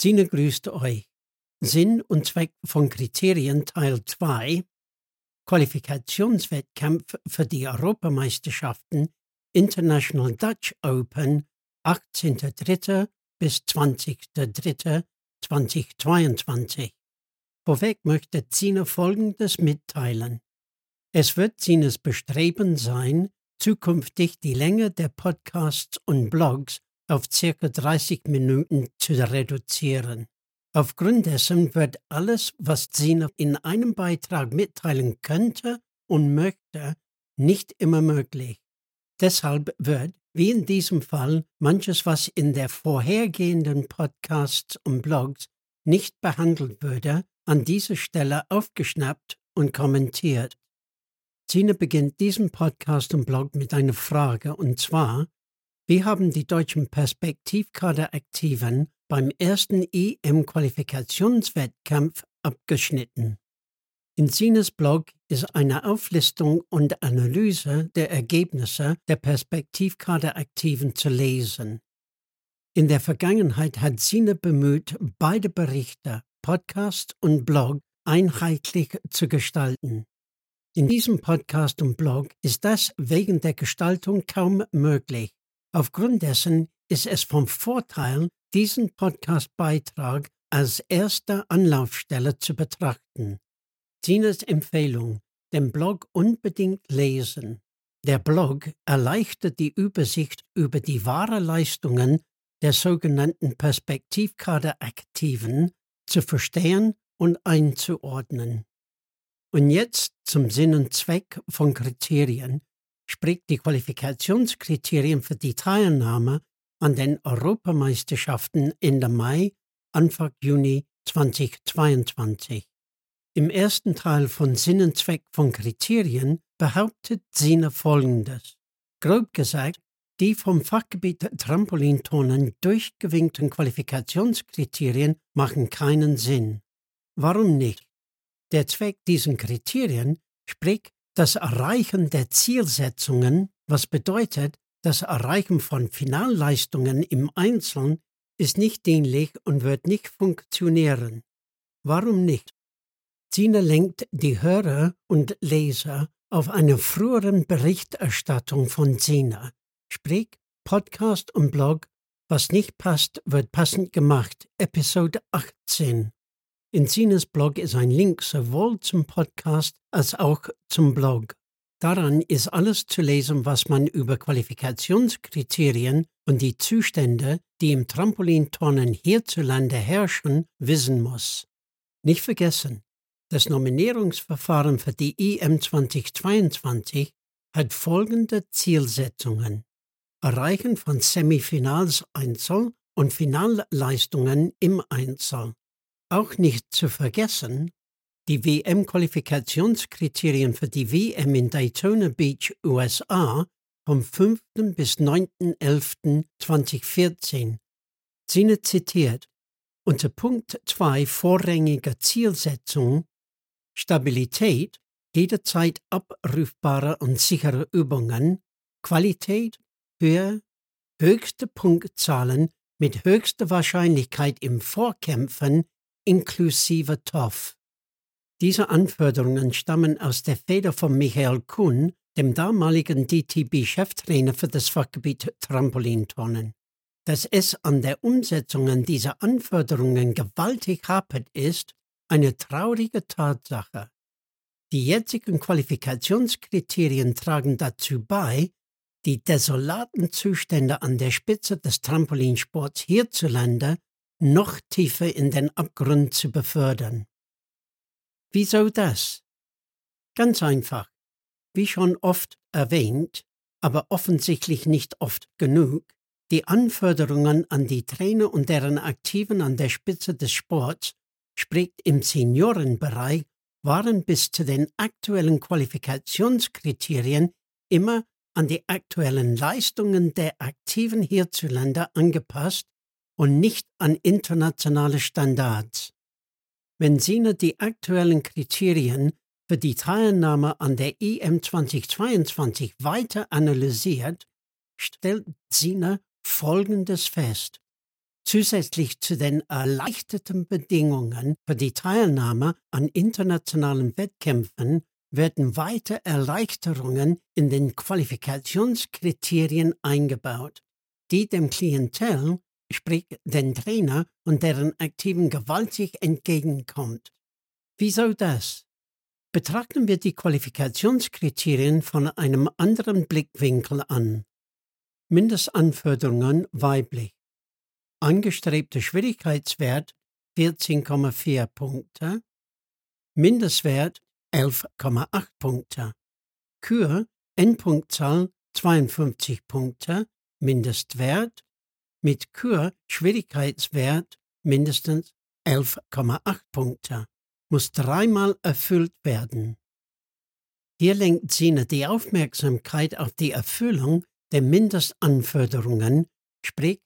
Sine grüßt euch. Sinn und Zweck von Kriterien Teil 2 Qualifikationswettkampf für die Europameisterschaften International Dutch Open 18.03. bis 20.03.2022. Vorweg möchte Zine Folgendes mitteilen. Es wird Zines Bestreben sein, zukünftig die Länge der Podcasts und Blogs auf circa 30 Minuten zu reduzieren. Aufgrund dessen wird alles, was Zine in einem Beitrag mitteilen könnte und möchte, nicht immer möglich. Deshalb wird, wie in diesem Fall, manches, was in der vorhergehenden Podcasts und Blogs nicht behandelt würde, an dieser Stelle aufgeschnappt und kommentiert. Zine beginnt diesen Podcast und Blog mit einer Frage, und zwar, wie haben die deutschen Perspektivkader-Aktiven beim ersten EM-Qualifikationswettkampf abgeschnitten? In Zines Blog ist eine Auflistung und Analyse der Ergebnisse der Perspektivkader-Aktiven zu lesen. In der Vergangenheit hat Sine bemüht, beide Berichte, Podcast und Blog, einheitlich zu gestalten. In diesem Podcast und Blog ist das wegen der Gestaltung kaum möglich. Aufgrund dessen ist es vom Vorteil, diesen Podcast-Beitrag als erste Anlaufstelle zu betrachten. Tinas Empfehlung, den Blog unbedingt lesen. Der Blog erleichtert die Übersicht über die wahren Leistungen der sogenannten Perspektivkader-Aktiven zu verstehen und einzuordnen. Und jetzt zum Sinn und Zweck von Kriterien, sprich die Qualifikationskriterien für die Teilnahme an den Europameisterschaften Ende Mai, Anfang Juni 2022. Im ersten Teil von Sinn und Zweck von Kriterien behauptet Sina Folgendes. Grob gesagt, die vom Fachgebiet Trampolinturnen durchgewinkten Qualifikationskriterien machen keinen Sinn. Warum nicht? Der Zweck dieser Kriterien spricht das Erreichen der Zielsetzungen, was bedeutet, das Erreichen von Finalleistungen im Einzelnen ist nicht dienlich und wird nicht funktionieren. Warum nicht? Zina lenkt die Hörer und Leser auf eine früheren Berichterstattung von Zina, sprich Podcast und Blog Was nicht passt, wird passend gemacht, Episode 18. In Sinas Blog ist ein Link sowohl zum Podcast als auch zum Blog. Daran ist alles zu lesen, was man über Qualifikationskriterien und die Zustände, die im Trampolinturnen hierzulande herrschen, wissen muss. Nicht vergessen, das Nominierungsverfahren für die EM 2022 hat folgende Zielsetzungen. Erreichen von Semifinals Einzel und Finalleistungen im Einzel. Auch nicht zu vergessen, die WM-Qualifikationskriterien für die WM in Daytona Beach, USA vom 5. bis 9.11.2014. Sine zitiert unter Punkt 2 vorrangiger Zielsetzung Stabilität, jederzeit abrufbare und sichere Übungen, Qualität, Höhe, höchste Punktzahlen mit höchster Wahrscheinlichkeit im Vorkämpfen inklusive TOF. Diese Anforderungen stammen aus der Feder von Michael Kuhn, dem damaligen DTB-Cheftrainer für das Fachgebiet Trampolintonnen. Dass es an der Umsetzung dieser Anforderungen gewaltig hapert, ist eine traurige Tatsache. Die jetzigen Qualifikationskriterien tragen dazu bei, die desolaten Zustände an der Spitze des Trampolinsports hierzulande noch tiefer in den Abgrund zu befördern. Wieso das? Ganz einfach. Wie schon oft erwähnt, aber offensichtlich nicht oft genug, die Anforderungen an die Trainer und deren Aktiven an der Spitze des Sports, sprich im Seniorenbereich, waren bis zu den aktuellen Qualifikationskriterien immer an die aktuellen Leistungen der Aktiven hierzulande angepasst und nicht an internationale Standards. Wenn Sina die aktuellen Kriterien für die Teilnahme an der EM 2022 weiter analysiert, stellt Sina Folgendes fest. Zusätzlich zu den erleichterten Bedingungen für die Teilnahme an internationalen Wettkämpfen werden weitere Erleichterungen in den Qualifikationskriterien eingebaut, die dem Klientel, sprich den Trainer und deren Aktiven gewaltig entgegenkommt. Wieso das? Betrachten wir die Qualifikationskriterien von einem anderen Blickwinkel an. Mindestanforderungen weiblich. Angestrebter Schwierigkeitswert 14,4 Punkte. Mindestwert 11,8 Punkte. Kür Endpunktzahl 52 Punkte. Mindestwert. Mit Kür Schwierigkeitswert mindestens 11,8 Punkte. Muss dreimal erfüllt werden. Hier lenkt Sina die Aufmerksamkeit auf die Erfüllung der Mindestanforderungen, sprich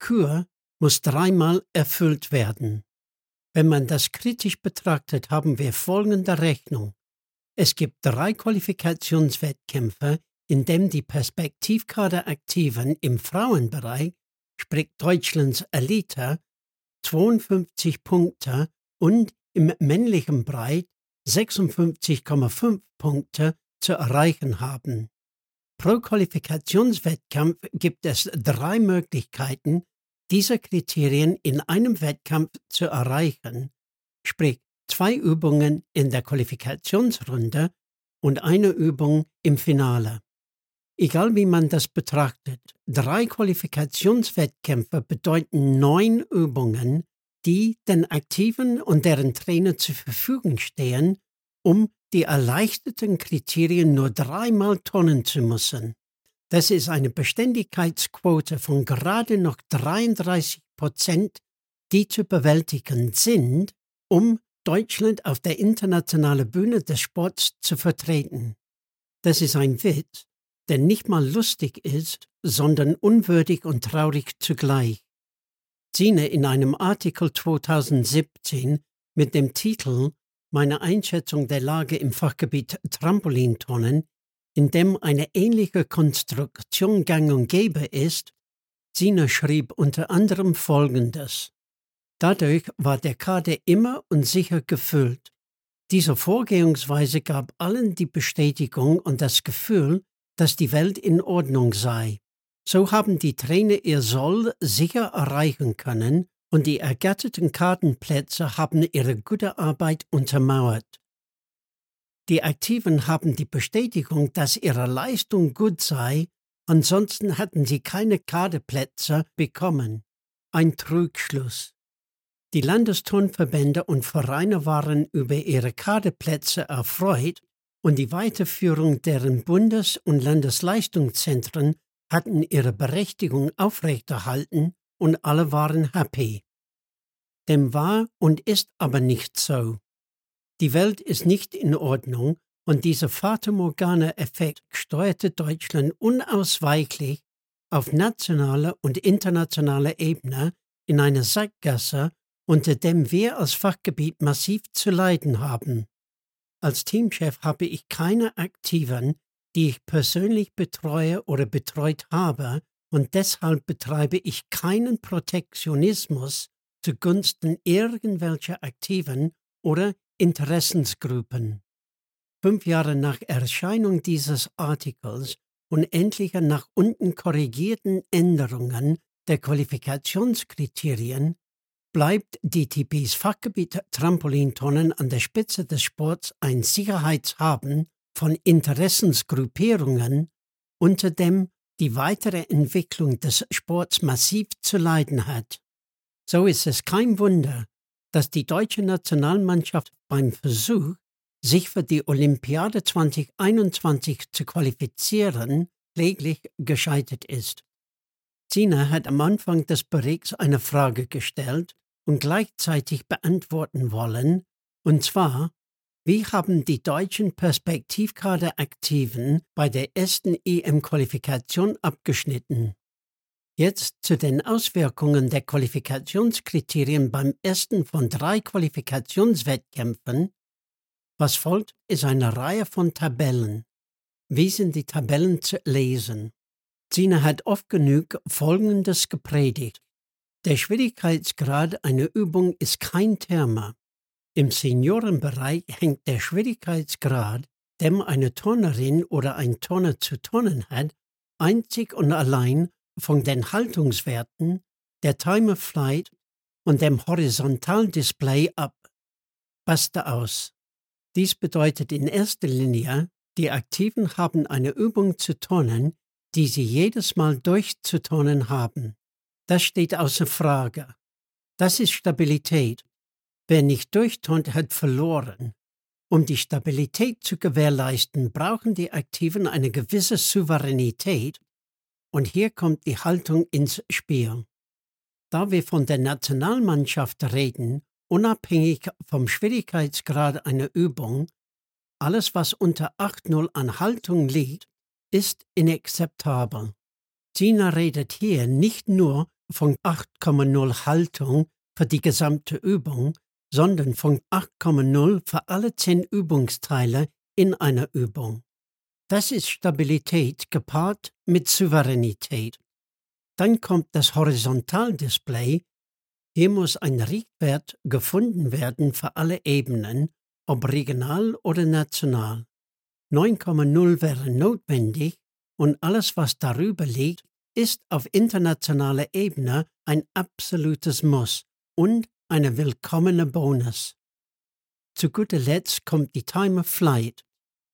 Kür muss dreimal erfüllt werden. Wenn man das kritisch betrachtet, haben wir folgende Rechnung. Es gibt drei Qualifikationswettkämpfe, in dem die Perspektivkaderaktiven im Frauenbereich, sprich Deutschlands Elite, 52 Punkte und im männlichen Bereich 56,5 Punkte zu erreichen haben. Pro Qualifikationswettkampf gibt es drei Möglichkeiten, diese Kriterien in einem Wettkampf zu erreichen, sprich zwei Übungen in der Qualifikationsrunde und eine Übung im Finale. Egal wie man das betrachtet, drei Qualifikationswettkämpfe bedeuten neun Übungen, die den Aktiven und deren Trainer zur Verfügung stehen, um die erleichterten Kriterien nur dreimal tonnen zu müssen. Das ist eine Beständigkeitsquote von gerade noch 33 Prozent, die zu bewältigen sind, um Deutschland auf der internationalen Bühne des Sports zu vertreten. Das ist ein Witz, der nicht mal lustig ist, sondern unwürdig und traurig zugleich. Sine in einem Artikel 2017 mit dem Titel Meine Einschätzung der Lage im Fachgebiet Trampolintonnen in dem eine ähnliche Konstruktion gang und gäbe ist, Sina schrieb unter anderem Folgendes. Dadurch war der Kader immer und sicher gefüllt. Diese Vorgehensweise gab allen die Bestätigung und das Gefühl, dass die Welt in Ordnung sei. So haben die Trainer ihr Soll sicher erreichen können und die ergatterten Kartenplätze haben ihre gute Arbeit untermauert. Die Aktiven haben die Bestätigung, dass ihre Leistung gut sei, ansonsten hätten sie keine Kaderplätze bekommen. Ein Trugschluss. Die Landesturnverbände und Vereine waren über ihre Kaderplätze erfreut und die Weiterführung deren Bundes- und Landesleistungszentren hatten ihre Berechtigung aufrechterhalten und alle waren happy. Dem war und ist aber nicht so. Die Welt ist nicht in Ordnung und dieser Fata Morgana-Effekt steuerte Deutschland unausweichlich auf nationaler und internationaler Ebene in eine Sackgasse, unter dem wir als Fachgebiet massiv zu leiden haben. Als Teamchef habe ich keine Aktiven, die ich persönlich betreue oder betreut habe, und deshalb betreibe ich keinen Protektionismus zugunsten irgendwelcher Aktiven oder Interessensgruppen. Fünf Jahre nach Erscheinung dieses Artikels und endlicher nach unten korrigierten Änderungen der Qualifikationskriterien bleibt DTPs Fachgebiet Trampolintonnen an der Spitze des Sports ein Sicherheitshaben von Interessensgruppierungen, unter dem die weitere Entwicklung des Sports massiv zu leiden hat. So ist es kein Wunder, dass die deutsche Nationalmannschaft beim Versuch, sich für die Olympiade 2021 zu qualifizieren, kläglich gescheitert ist. Sina hat am Anfang des Berichts eine Frage gestellt und gleichzeitig beantworten wollen, und zwar, wie haben die deutschen Perspektivkaderaktiven bei der ersten EM-Qualifikation abgeschnitten? Jetzt zu den Auswirkungen der Qualifikationskriterien beim ersten von drei Qualifikationswettkämpfen. Was folgt, ist eine Reihe von Tabellen. Wie sind die Tabellen zu lesen? Sina hat oft genug Folgendes gepredigt. Der Schwierigkeitsgrad einer Übung ist kein Thema. Im Seniorenbereich hängt der Schwierigkeitsgrad, dem eine Turnerin oder ein Turner zu turnen hat, einzig und allein von den Haltungswerten, der Time of Flight und dem Horizontaldisplay ab. Basta aus. Dies bedeutet in erster Linie, die Aktiven haben eine Übung zu turnen, die sie jedes Mal durchzuturnen haben. Das steht außer Frage. Das ist Stabilität. Wer nicht durchturnt, hat verloren. Um die Stabilität zu gewährleisten, brauchen die Aktiven eine gewisse Souveränität. Und hier kommt die Haltung ins Spiel. Da wir von der Nationalmannschaft reden, unabhängig vom Schwierigkeitsgrad einer Übung, alles, was unter 8.0 an Haltung liegt, ist inakzeptabel. Gina redet hier nicht nur von 8,0 Haltung für die gesamte Übung, sondern von 8,0 für alle zehn Übungsteile in einer Übung. Das ist Stabilität gepaart mit Souveränität. Dann kommt das Horizontaldisplay. Hier muss ein Richtwert gefunden werden für alle Ebenen, ob regional oder national. 9,0 wäre notwendig und alles, was darüber liegt, ist auf internationaler Ebene ein absolutes Muss und eine willkommene Bonus. Zu guter Letzt kommt die Time of Flight.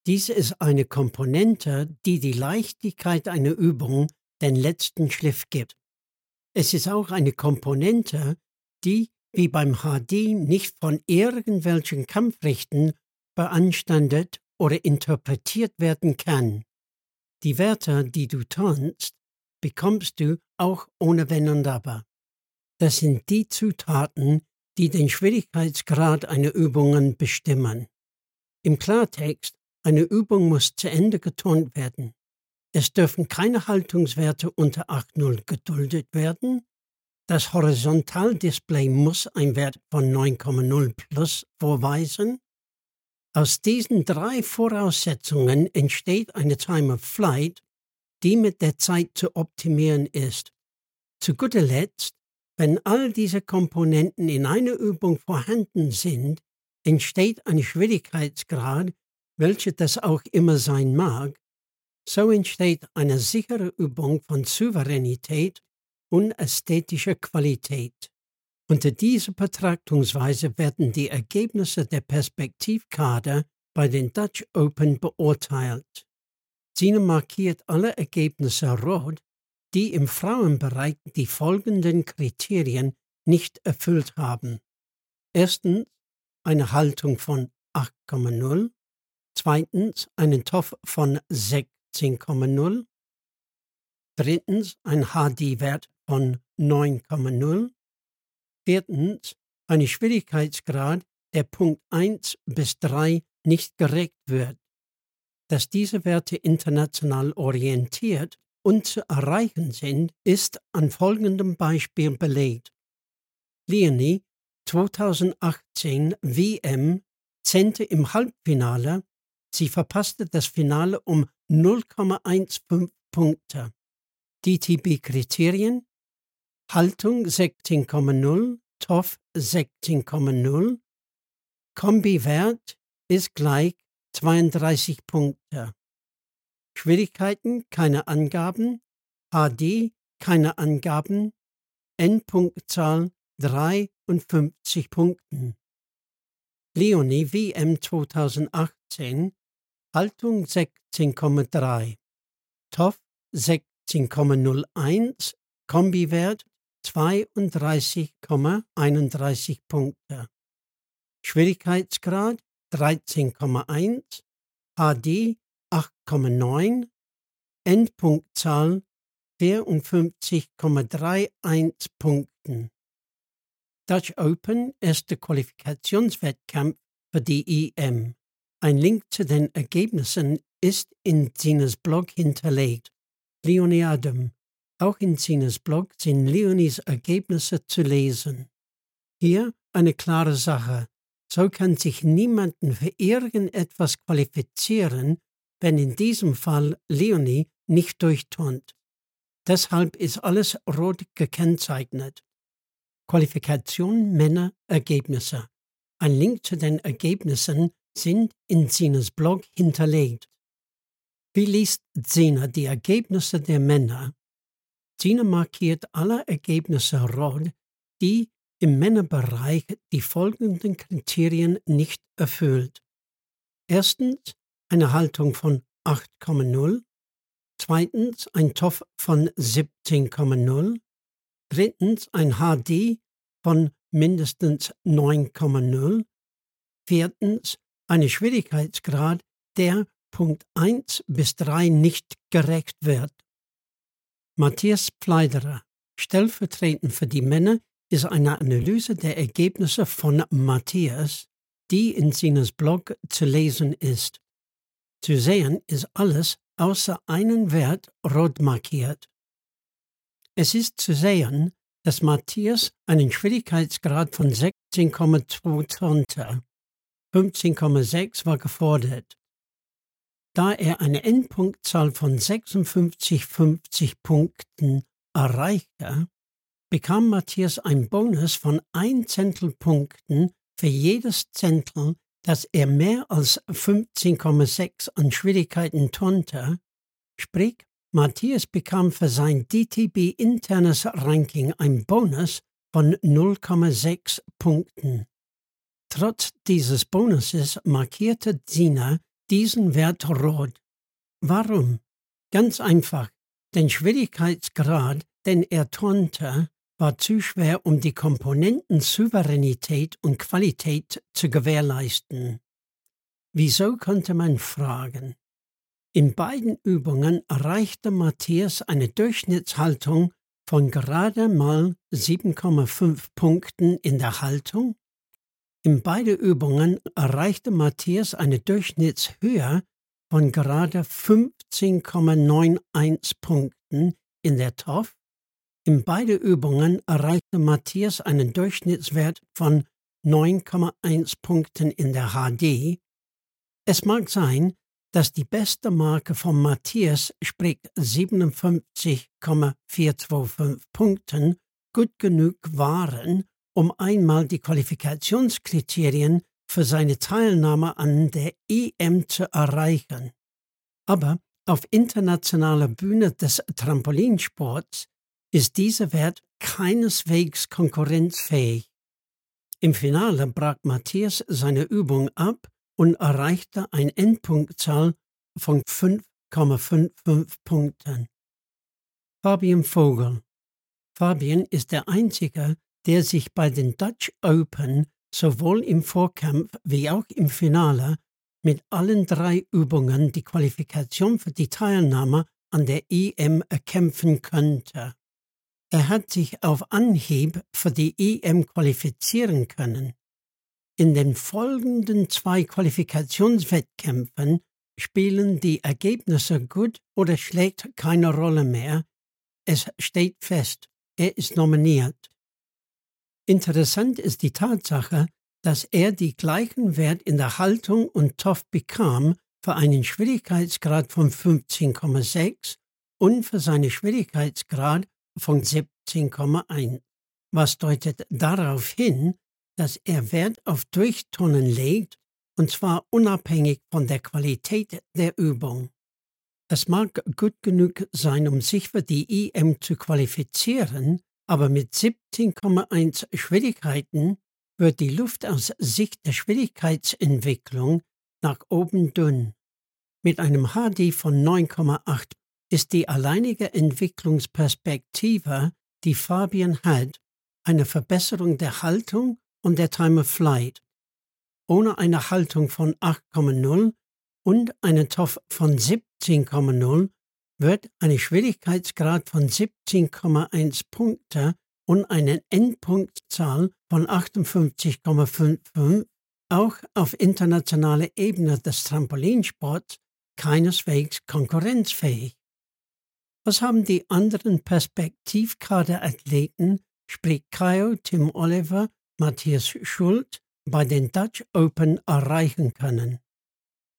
Dies ist eine Komponente, die die Leichtigkeit einer Übung den letzten Schliff gibt. Es ist auch eine Komponente, die, wie beim HD, nicht von irgendwelchen Kampfrichten beanstandet oder interpretiert werden kann. Die Werte, die du turnst, bekommst du auch ohne Wenn und Aber. Das sind die Zutaten, die den Schwierigkeitsgrad einer Übung bestimmen. Im Klartext, eine Übung muss zu Ende geturnt werden. Es dürfen keine Haltungswerte unter 8.0 geduldet werden. Das Horizontaldisplay muss ein Wert von 9,0 plus vorweisen. Aus diesen drei Voraussetzungen entsteht eine Time of Flight, die mit der Zeit zu optimieren ist. Zu guter Letzt wenn all diese Komponenten in einer Übung vorhanden sind, entsteht ein Schwierigkeitsgrad, welcher das auch immer sein mag, so entsteht eine sichere Übung von Souveränität und ästhetischer Qualität. Unter dieser Betrachtungsweise werden die Ergebnisse der Perspektivkader bei den Dutch Open beurteilt. Sina markiert alle Ergebnisse rot die im Frauenbereich die folgenden Kriterien nicht erfüllt haben. Erstens eine Haltung von 8,0, zweitens einen TOF von 16,0, drittens ein HD-Wert von 9,0, viertens eine Schwierigkeitsgrad, der Punkt 1 bis 3 nicht gerecht wird. Dass diese Werte international orientiert und zu erreichen sind, ist an folgendem Beispiel belegt. Leonie 2018 WM zehnte im Halbfinale, sie verpasste das Finale um 0,15 Punkte. DTB-Kriterien Haltung 16,0, TOF 16,0, Kombi-Wert ist gleich 32 Punkte. Schwierigkeiten keine Angaben, HD keine Angaben, Endpunktzahl 53 Punkten. Leonie WM 2018 Haltung 16,3 TOF 16,01 Kombiwert 32,31 Punkte. Schwierigkeitsgrad 13,1 HD 8,9, Endpunktzahl 54,31 Punkten. Dutch Open erster Qualifikationswettkampf für die EM. Ein Link zu den Ergebnissen ist in Sinas Blog hinterlegt. Leonie Adam. Auch in Sinas Blog sind Leonies Ergebnisse zu lesen. Hier eine klare Sache. So kann sich niemanden für irgendetwas qualifizieren, wenn in diesem Fall Leonie nicht durchturnt. Deshalb ist alles rot gekennzeichnet. Qualifikation Männer Ergebnisse. Ein Link zu den Ergebnissen sind in Zinas Blog hinterlegt. Wie liest Zina die Ergebnisse der Männer? Zina markiert alle Ergebnisse rot, die im Männerbereich die folgenden Kriterien nicht erfüllt. Erstens eine Haltung von 8,0, zweitens ein TOF von 17,0, drittens ein HD von mindestens 9,0, viertens eine Schwierigkeitsgrad, der Punkt 1 bis 3 nicht gerecht wird. Matthias Pfleiderer, stellvertretend für die Männer, ist eine Analyse der Ergebnisse von Matthias, die in Sinas Blog zu lesen ist. Zu sehen ist alles außer einen Wert rot markiert. Es ist zu sehen, dass Matthias einen Schwierigkeitsgrad von 16,2 konnte. 15,6 war gefordert. Da er eine Endpunktzahl von 56,50 Punkten erreichte, bekam Matthias einen Bonus von 1 Zentelpunkten für jedes Zentel, das er mehr als 15,6 an Schwierigkeiten tonnte, sprich Matthias bekam für sein DTB internes Ranking einen Bonus von 0,6 Punkten. Trotz dieses Bonuses markierte Zina diesen Wert rot. Warum? Ganz einfach. Den Schwierigkeitsgrad, den er turnte, war zu schwer, um die Komponenten Souveränität und Qualität zu gewährleisten. Wieso konnte man fragen? In beiden Übungen erreichte Matthias eine Durchschnittshaltung von gerade mal 7,5 Punkten in der Haltung. In beiden Übungen erreichte Matthias eine Durchschnittshöhe von gerade 15,91 Punkten in der TOF. In beiden Übungen erreichte Matthias einen Durchschnittswert von 9,1 Punkten in der HD. Es mag sein, dass die beste Marke von Matthias, sprich 57,425 Punkten, gut genug waren, um einmal die Qualifikationskriterien für seine Teilnahme an der EM zu erreichen. Aber auf internationaler Bühne des Trampolinsports ist dieser Wert keineswegs konkurrenzfähig. Im Finale brach Matthias seine Übung ab und erreichte eine Endpunktzahl von 5,55 Punkten. Fabian Vogel. Fabian ist der Einzige, der sich bei den Dutch Open sowohl im Vorkampf wie auch im Finale mit allen drei Übungen die Qualifikation für die Teilnahme an der EM erkämpfen könnte. Er hat sich auf Anhieb für die EM qualifizieren können. In den folgenden zwei Qualifikationswettkämpfen spielen die Ergebnisse gut oder schlägt keine Rolle mehr. Es steht fest, er ist nominiert. Interessant ist die Tatsache, dass er die gleichen Wert in der Haltung und TOF bekam für einen Schwierigkeitsgrad von 15,6 und für seinen Schwierigkeitsgrad von 17,1. Was deutet darauf hin, dass er Wert auf Durchtonnen legt, und zwar unabhängig von der Qualität der Übung. Es mag gut genug sein, um sich für die EM zu qualifizieren, aber mit 17,1 Schwierigkeiten wird die Luft aus Sicht der Schwierigkeitsentwicklung nach oben dünn. Mit einem HD von 9,8 ist die alleinige Entwicklungsperspektive, die Fabian hat, eine Verbesserung der Haltung und der Time of Flight. Ohne eine Haltung von 8,0 und einen TOF von 17,0 wird eine Schwierigkeitsgrad von 17,1 Punkte und eine Endpunktzahl von 58,55 auch auf internationaler Ebene des Trampolinsports keineswegs konkurrenzfähig. Was haben die anderen Perspektivkaderathleten, sprich Kyle, Tim Oliver Matthias Schult bei den Dutch Open erreichen können.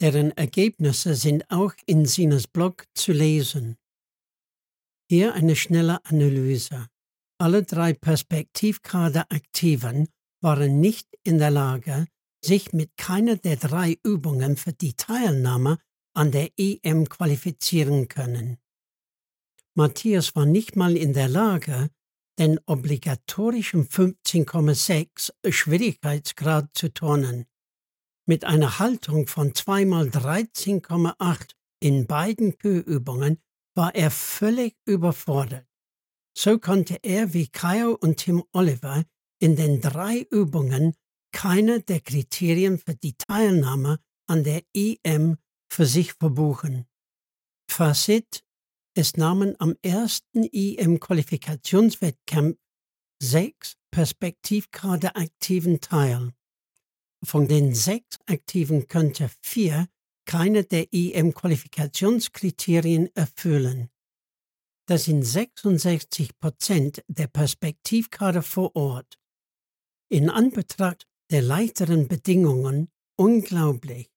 Deren Ergebnisse sind auch in Sinas Blog zu lesen. Hier eine schnelle Analyse. Alle drei Perspektivkader-Aktiven waren nicht in der Lage, sich mit keiner der drei Übungen für die Teilnahme an der EM qualifizieren können. Matthias war nicht mal in der Lage, den obligatorischen 15,6 Schwierigkeitsgrad zu turnen. Mit einer Haltung von 2 mal 13,8 in beiden Kühlübungen war er völlig überfordert. So konnte er wie Kyle und Tim Oliver in den drei Übungen keine der Kriterien für die Teilnahme an der EM für sich verbuchen. Fazit, es nahmen am ersten EM-Qualifikationswettkampf sechs Perspektivgrade Aktiven teil. Von den sechs Aktiven könnte vier keine der EM-Qualifikationskriterien erfüllen. Das sind 66 Prozent der Perspektivkader vor Ort. In Anbetracht der leichteren Bedingungen unglaublich.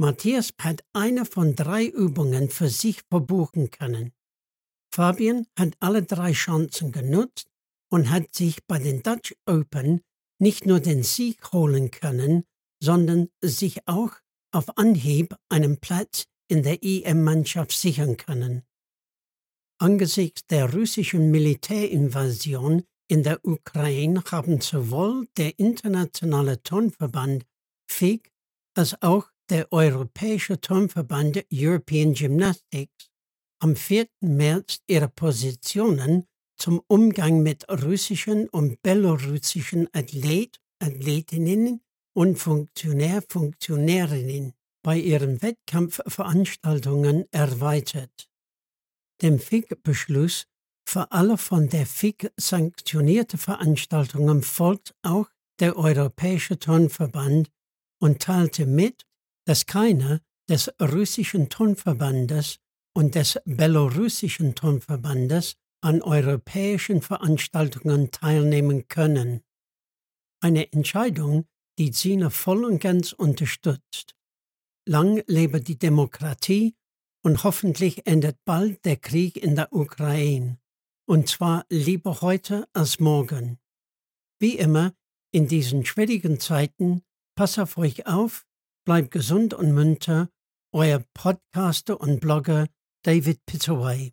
Matthias hat eine von drei Übungen für sich verbuchen können. Fabian hat alle drei Chancen genutzt und hat sich bei den Dutch Open nicht nur den Sieg holen können, sondern sich auch auf Anhieb einen Platz in der EM-Mannschaft sichern können. Angesichts der russischen Militärinvasion in der Ukraine haben sowohl der internationale Turnverband FIG als auch der Europäische Turnverband European Gymnastics am 4. März ihre Positionen zum Umgang mit russischen und belarussischen Athlet, Athletinnen und Funktionär, Funktionärinnen bei ihren Wettkampfveranstaltungen erweitert. Dem FIG-Beschluss für alle von der FIG sanktionierte Veranstaltungen folgt auch der Europäische Turnverband und teilte mit, dass keiner des russischen Turnverbandes und des belarussischen Turnverbandes an europäischen Veranstaltungen teilnehmen können. Eine Entscheidung, die Sina voll und ganz unterstützt. Lang lebe die Demokratie und hoffentlich endet bald der Krieg in der Ukraine. Und zwar lieber heute als morgen. Wie immer, in diesen schwierigen Zeiten, pass auf euch auf, bleibt gesund und munter, euer Podcaster und Blogger David Pittaway.